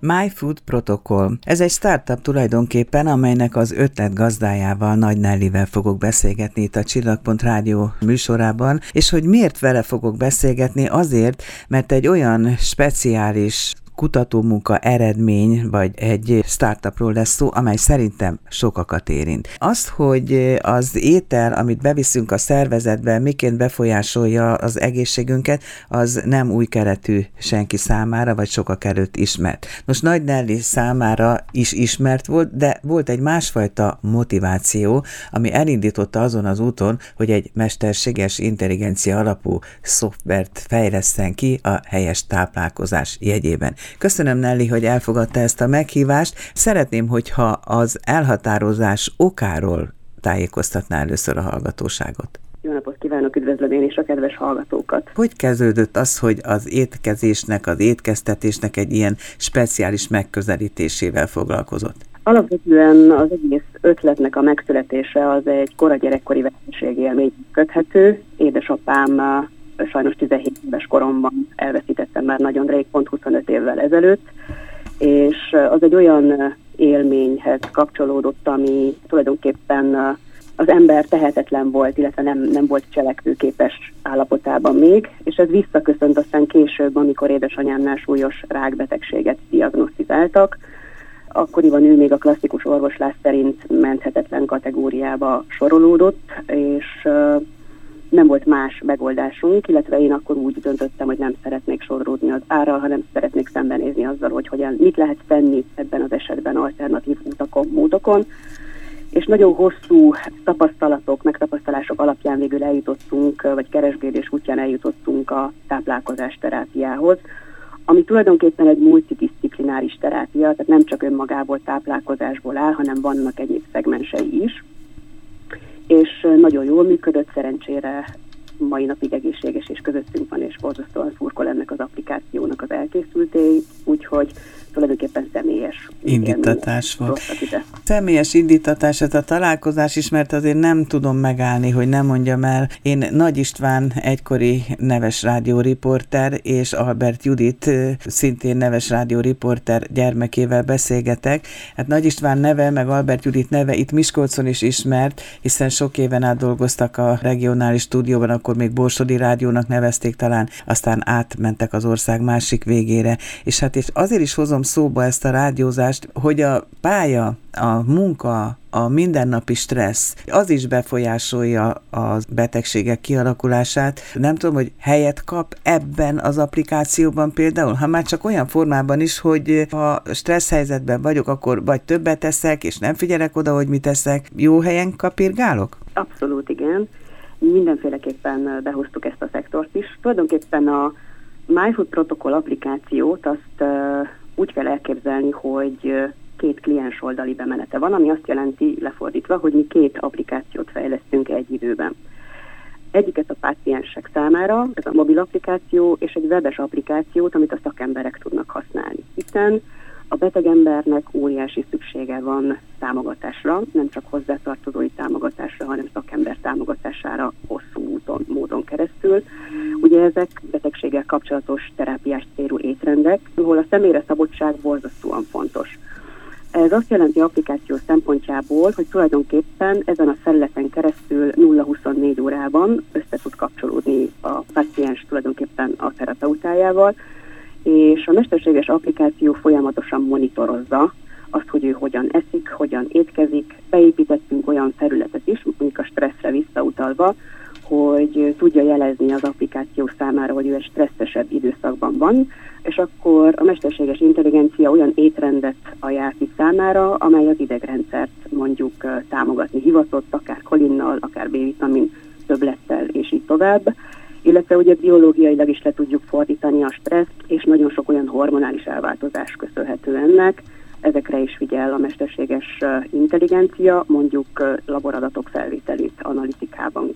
My Food Protocol. Ez egy startup tulajdonképpen, amelynek az ötlet gazdájával, Nagy Nellivel fogok beszélgetni itt a Csillagpont Rádió műsorában, és hogy miért vele fogok beszélgetni, azért, mert egy olyan speciális kutatómunka eredmény, vagy egy startupról lesz szó, amely szerintem sokakat érint. Azt, hogy az étel, amit beviszünk a szervezetbe, miként befolyásolja az egészségünket, az nem új keretű senki számára, vagy sokak előtt ismert. Most Nagy Nelly számára is ismert volt, de volt egy másfajta motiváció, ami elindította azon az úton, hogy egy mesterséges intelligencia alapú szoftvert fejleszten ki a helyes táplálkozás jegyében. Köszönöm Nelly, hogy elfogadta ezt a meghívást. Szeretném, hogyha az elhatározás okáról tájékoztatná először a hallgatóságot. Jó napot kívánok, üdvözlöm én is a kedves hallgatókat. Hogy kezdődött az, hogy az étkezésnek, az étkeztetésnek egy ilyen speciális megközelítésével foglalkozott? Alapvetően az egész ötletnek a megszületése az egy kora gyerekkori élmény köthető. Édesapám sajnos 17 éves koromban elveszítettem már nagyon rég, pont 25 évvel ezelőtt, és az egy olyan élményhez kapcsolódott, ami tulajdonképpen az ember tehetetlen volt, illetve nem, nem volt cselekvőképes állapotában még, és ez visszaköszönt aztán később, amikor édesanyámnál súlyos rákbetegséget diagnosztizáltak. Akkoriban ő még a klasszikus orvoslás szerint menthetetlen kategóriába sorolódott, és nem volt más megoldásunk, illetve én akkor úgy döntöttem, hogy nem szeretnék sorolódni az árral, hanem szeretnék szembenézni azzal, hogy hogyan, mit lehet tenni ebben az esetben alternatív utakon, módokon. És nagyon hosszú tapasztalatok, megtapasztalások alapján végül eljutottunk, vagy keresgélés útján eljutottunk a táplálkozás terápiához, ami tulajdonképpen egy multidisziplináris terápia, tehát nem csak önmagából táplálkozásból áll, hanem vannak egyéb szegmensei is és nagyon jól működött, szerencsére mai napig egészséges és közöttünk van, és borzasztóan szurkol ennek az applikációnak az elkészülté, úgyhogy tulajdonképpen személyes indítatás volt. Személyes indítatás, ez a találkozás is, mert azért nem tudom megállni, hogy nem mondjam el. Én Nagy István egykori neves rádióriporter és Albert Judit szintén neves rádióriporter gyermekével beszélgetek. Hát Nagy István neve, meg Albert Judit neve itt Miskolcon is ismert, hiszen sok éven át dolgoztak a regionális stúdióban, akkor még Borsodi Rádiónak nevezték talán, aztán átmentek az ország másik végére. És hát és azért is hozom szóba ezt a rádiózást, hogy a pálya, a munka, a mindennapi stressz, az is befolyásolja a betegségek kialakulását. Nem tudom, hogy helyet kap ebben az applikációban például, ha már csak olyan formában is, hogy ha stressz helyzetben vagyok, akkor vagy többet teszek, és nem figyelek oda, hogy mit teszek, jó helyen kapirgálok? Abszolút igen. Mindenféleképpen behoztuk ezt a szektort is. Tulajdonképpen a MyFood protokoll applikációt azt úgy kell elképzelni, hogy két kliens oldali bemenete van, ami azt jelenti lefordítva, hogy mi két applikációt fejlesztünk egy időben. Egyiket a páciensek számára, ez a mobil applikáció, és egy webes applikációt, amit a szakemberek tudnak használni. Hiszen a betegembernek óriási szüksége van támogatásra, nem csak hozzátartozói támogatásra, hanem szakember támogatására hosszú úton, módon keresztül. Ugye ezek betegséggel kapcsolatos terápiás célú étrendek, ahol a személyre szabottság borzasztóan fontos. Ez azt jelenti applikáció szempontjából, hogy tulajdonképpen ezen a felületen keresztül 0-24 órában össze tud kapcsolódni a paciens tulajdonképpen a terapeutájával, és a mesterséges applikáció folyamatosan monitorozza azt, hogy ő hogyan eszik, hogyan étkezik. Beépítettünk olyan felületet is, mondjuk a stresszre visszautalva, hogy tudja jelezni az applikáció számára, hogy ő egy stresszesebb időszakban van, és akkor a mesterséges intelligencia olyan étrendet ajánl számára, amely az idegrendszert mondjuk támogatni hivatott, akár kolinnal, akár B-vitamin többlettel, és így tovább illetve ugye biológiailag is le tudjuk fordítani a stresszt, és nagyon sok olyan hormonális elváltozás köszönhető ennek. Ezekre is figyel a mesterséges intelligencia, mondjuk laboradatok felvételét analitikában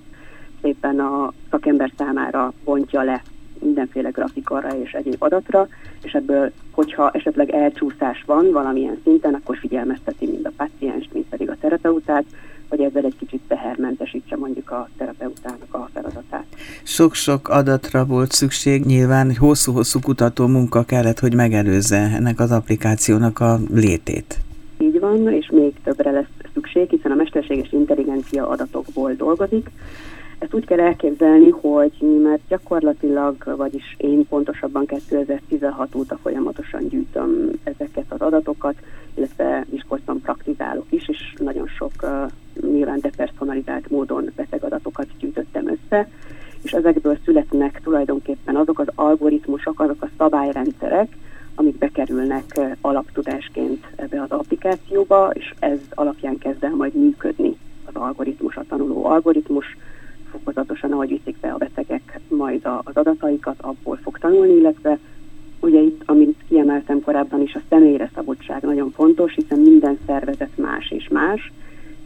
szépen a szakember számára bontja le mindenféle grafikonra és egyéb adatra, és ebből, hogyha esetleg elcsúszás van valamilyen szinten, akkor figyelmezteti mind a paciens, mind pedig a terapeutát, hogy ezzel egy kicsit tehermentesítse mondjuk a terapeutának a feladatát. Sok-sok adatra volt szükség, nyilván hosszú-hosszú kutató munka kellett, hogy megelőzze ennek az applikációnak a létét. Így van, és még többre lesz szükség, hiszen a mesterséges intelligencia adatokból dolgozik, ezt úgy kell elképzelni, hogy mi már gyakorlatilag, vagyis én pontosabban 2016 óta folyamatosan gyűjtöm ezeket az adatokat, illetve Miskolcon praktizálok is, és nagyon sok uh, nyilván depersonalizált módon betegadatokat gyűjtöttem össze, és ezekből születnek tulajdonképpen azok az algoritmusok, azok a szabályrendszerek, amik bekerülnek alaptudásként ebbe az applikációba, és ez alapján kezd el majd működni az algoritmus, a tanuló algoritmus, fokozatosan, ahogy viszik be a betegek majd az adataikat, abból fog tanulni, illetve ugye itt, amit kiemeltem korábban is, a személyre szabadság nagyon fontos, hiszen minden szervezet más és más,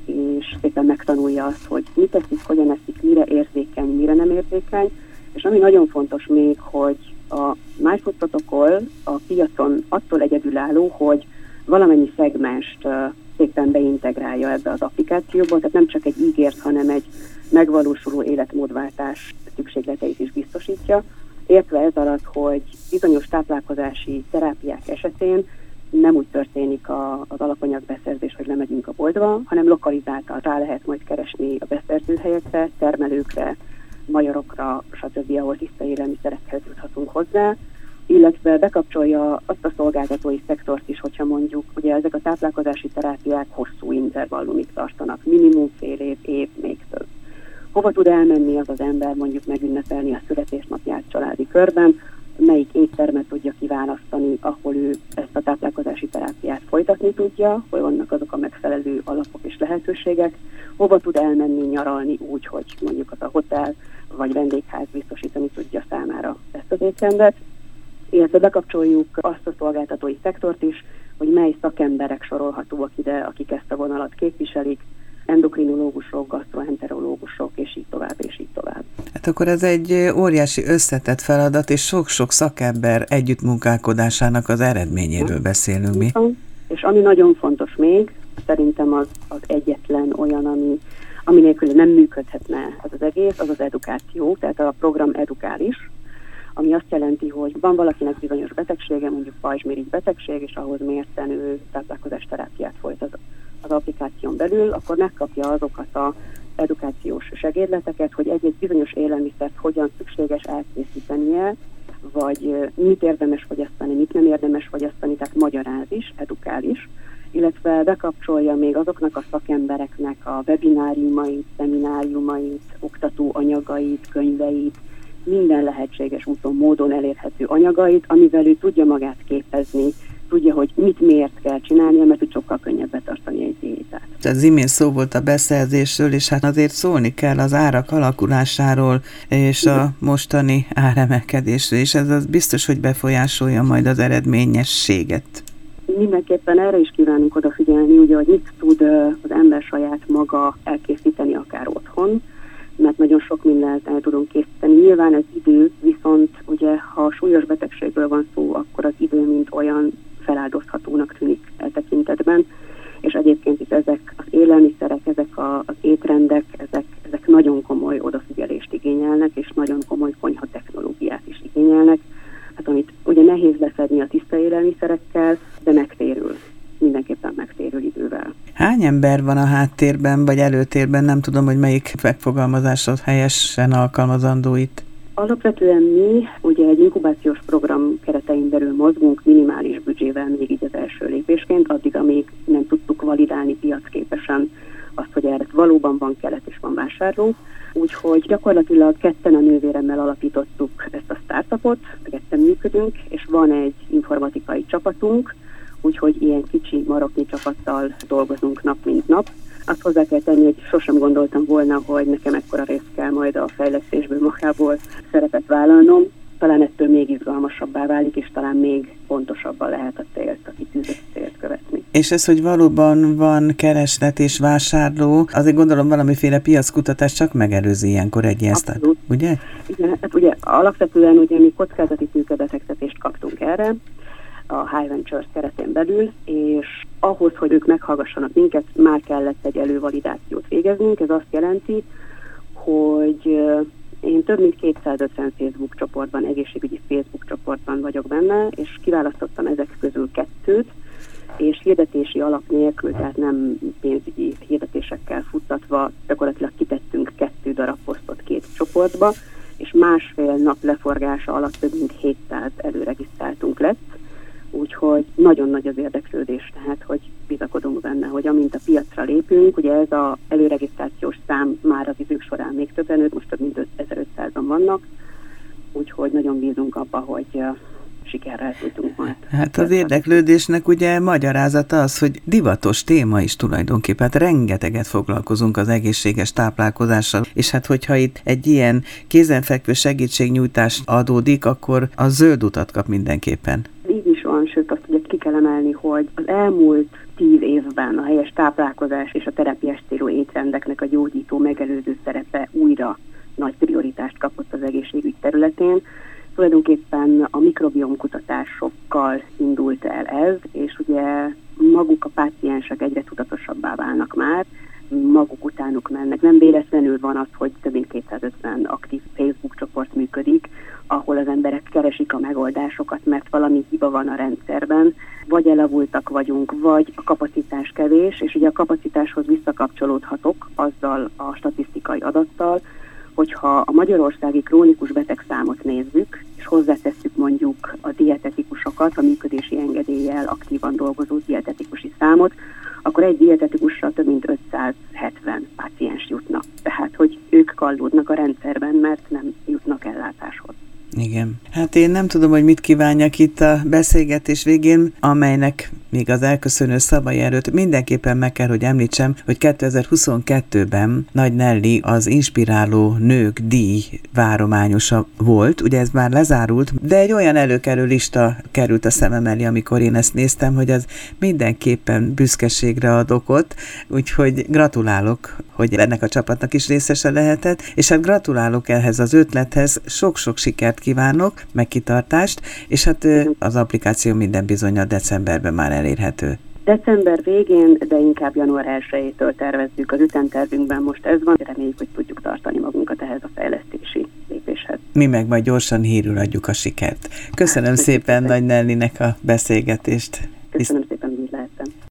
és szépen megtanulja azt, hogy mit teszik, hogyan eszik, mire érzékeny, mire nem érzékeny, és ami nagyon fontos még, hogy a MyFood protokoll a piacon attól egyedülálló, hogy valamennyi szegmest szépen beintegrálja ebbe az applikációba, tehát nem csak egy ígért, hanem egy megvalósuló életmódváltás szükségleteit is biztosítja, értve ez alatt, hogy bizonyos táplálkozási terápiák esetén nem úgy történik a, az alapanyagbeszerzés, hogy lemegyünk a boltba, hanem lokalizáltan rá lehet majd keresni a beszerzőhelyekre, termelőkre, magyarokra, stb., ahol tiszta élelmiszerekhez juthatunk hozzá, illetve bekapcsolja azt a szolgáltatói szektort is, hogyha mondjuk, ugye ezek a táplálkozási terápiák hosszú intervallumig tartanak, minimum fél év, év, még több. Hova tud elmenni az az ember mondjuk megünnepelni a születésnapját családi körben, melyik éttermet tudja kiválasztani, ahol ő ezt a táplálkozási terápiát folytatni tudja, hogy vannak azok a megfelelő alapok és lehetőségek, hova tud elmenni nyaralni úgy, hogy mondjuk az a hotel vagy vendégház biztosítani tudja számára ezt az étrendet, illetve bekapcsoljuk azt a szolgáltatói szektort is, hogy mely szakemberek sorolhatóak ide, akik ezt a vonalat képviselik, endokrinológusok, gastroenterológusok, és így tovább, és így tovább. Hát akkor ez egy óriási összetett feladat, és sok-sok szakember együttmunkálkodásának az eredményéről beszélünk mi. És ami nagyon fontos még, szerintem az, az egyetlen olyan, ami, ami nélkül nem működhetne ez az egész, az az edukáció, tehát a program edukális, ami azt jelenti, hogy van valakinek bizonyos betegsége, mondjuk pajzsmirigy betegség, és ahhoz mérten ő táplálkozás terápiát folytat az applikáción belül, akkor megkapja azokat a edukációs segédleteket, hogy egy-egy bizonyos élelmiszert hogyan szükséges elkészítenie, vagy mit érdemes fogyasztani, mit nem érdemes fogyasztani, tehát magyaráz is, edukál is, illetve bekapcsolja még azoknak a szakembereknek a webináriumait, szemináriumait, oktató anyagait, könyveit, minden lehetséges úton, módon elérhető anyagait, amivel ő tudja magát képezni, tudja, hogy mit miért kell csinálnia, mert úgy sokkal könnyebb betartani egy diétát. Az imént szó volt a beszerzésről, és hát azért szólni kell az árak alakulásáról, és a mostani áremelkedésről, és ez az biztos, hogy befolyásolja majd az eredményességet. Mindenképpen erre is kívánunk odafigyelni, ugye, hogy mit tud az ember saját maga elkészíteni akár otthon, mert nagyon sok mindent el tudunk készíteni. Nyilván ez idő, viszont ugye ha súlyos betegségről van szó, akkor az idő mint olyan feláldozhatónak tűnik e tekintetben, és egyébként itt ezek az élelmiszerek, ezek a, az étrendek, ezek, ezek nagyon komoly odafigyelést igényelnek, és nagyon komoly konyha technológiát is igényelnek, hát amit ugye nehéz lefedni a tiszta élelmiszerekkel, de idővel. Hány ember van a háttérben, vagy előtérben, nem tudom, hogy melyik megfogalmazásod helyesen alkalmazandó itt? Alapvetően mi ugye egy inkubációs program keretein belül mozgunk minimális büdzsével még így az első lépésként, addig, amíg nem tudtuk validálni piacképesen azt, hogy erre valóban van kelet és van vásárló. Úgyhogy gyakorlatilag ketten a nővéremmel alapítottuk ezt a startupot, ketten működünk, és van egy informatikai csapatunk, úgyhogy ilyen kicsi maroknyi csapattal dolgozunk nap mint nap. Azt hozzá kell tenni, hogy sosem gondoltam volna, hogy nekem ekkora részt kell majd a fejlesztésből magából szerepet vállalnom. Talán ettől még izgalmasabbá válik, és talán még pontosabban lehet a célt, a kitűzött célt követni. És ez, hogy valóban van kereslet és vásárló, azért gondolom valamiféle piackutatás csak megelőzi ilyenkor egy ilyen Abszolút. ugye? Igen, hát ugye alapvetően ugye mi kockázati tőkebefektetést kaptunk erre, a High Ventures keretén belül, és ahhoz, hogy ők meghallgassanak minket, már kellett egy elővalidációt végeznünk. Ez azt jelenti, hogy én több mint 250 Facebook csoportban, egészségügyi Facebook csoportban vagyok benne, és kiválasztottam ezek közül kettőt, és hirdetési alap nélkül, tehát nem pénzügyi hirdetésekkel futtatva, gyakorlatilag kitettünk kettő darab posztot két csoportba, és másfél nap leforgása alatt több mint 700 előregisztráltunk lett, úgyhogy nagyon nagy az érdeklődés, tehát hogy bizakodunk benne, hogy amint a piacra lépünk, ugye ez az előregisztrációs szám már az idők során még többen nőtt, most több mint 5500-an vannak, úgyhogy nagyon bízunk abba, hogy sikerrel tudunk majd. Hát az érdeklődésnek ugye magyarázata az, hogy divatos téma is tulajdonképpen. Hát rengeteget foglalkozunk az egészséges táplálkozással, és hát hogyha itt egy ilyen kézenfekvő segítségnyújtás adódik, akkor a zöld utat kap mindenképpen. Így is van, sőt azt ugye ki kell emelni, hogy az elmúlt tíz évben a helyes táplálkozás és a terepiás célú étrendeknek a gyógyító megelőző szerepe újra nagy prioritást kapott az egészségügy területén. Tulajdonképpen a mikrobiom kutatásokkal indult el ez, és ugye maguk a páciensek egyre tudatosabbá válnak már, maguk utánuk mennek. Nem véletlenül van az, hogy több mint 250 aktív Facebook csoport működik, ahol az emberek keresik a megoldásokat, mert valami hiba van a rendszerben, vagy elavultak vagyunk, vagy a kapacitás kevés, és ugye a kapacitáshoz visszakapcsolódhatok azzal a statisztikai adattal, hogyha a magyarországi krónikus betegszámot nézzük, és hozzátesszük mondjuk a dietetikusokat, a működési engedéllyel aktívan dolgozó dietetikusi számot, akkor egy dietetikusra több mint 570 páciens jutna. Tehát, hogy ők kallódnak a rendszerben, mert nem jutnak ellátáshoz. Igen. Hát én nem tudom, hogy mit kívánjak itt a beszélgetés végén, amelynek még az elköszönő szavai előtt mindenképpen meg kell, hogy említsem, hogy 2022-ben Nagy Nelly az Inspiráló Nők díj várományosa volt, ugye ez már lezárult, de egy olyan előkerül lista került a szemem elé, amikor én ezt néztem, hogy az mindenképpen büszkeségre ad okot, úgyhogy gratulálok, hogy ennek a csapatnak is részese lehetett, és hát gratulálok ehhez az ötlethez, sok-sok sikert kívánok, meg kitartást, és hát az applikáció minden bizony a decemberben már elérhető. December végén, de inkább január 1-től tervezzük az ütemtervünkben. Most ez van, reméljük, hogy tudjuk tartani magunkat ehhez a fejlesztési lépéshez. Mi meg majd gyorsan hírül adjuk a sikert. Köszönöm szépen Nagy Nellinek a beszélgetést.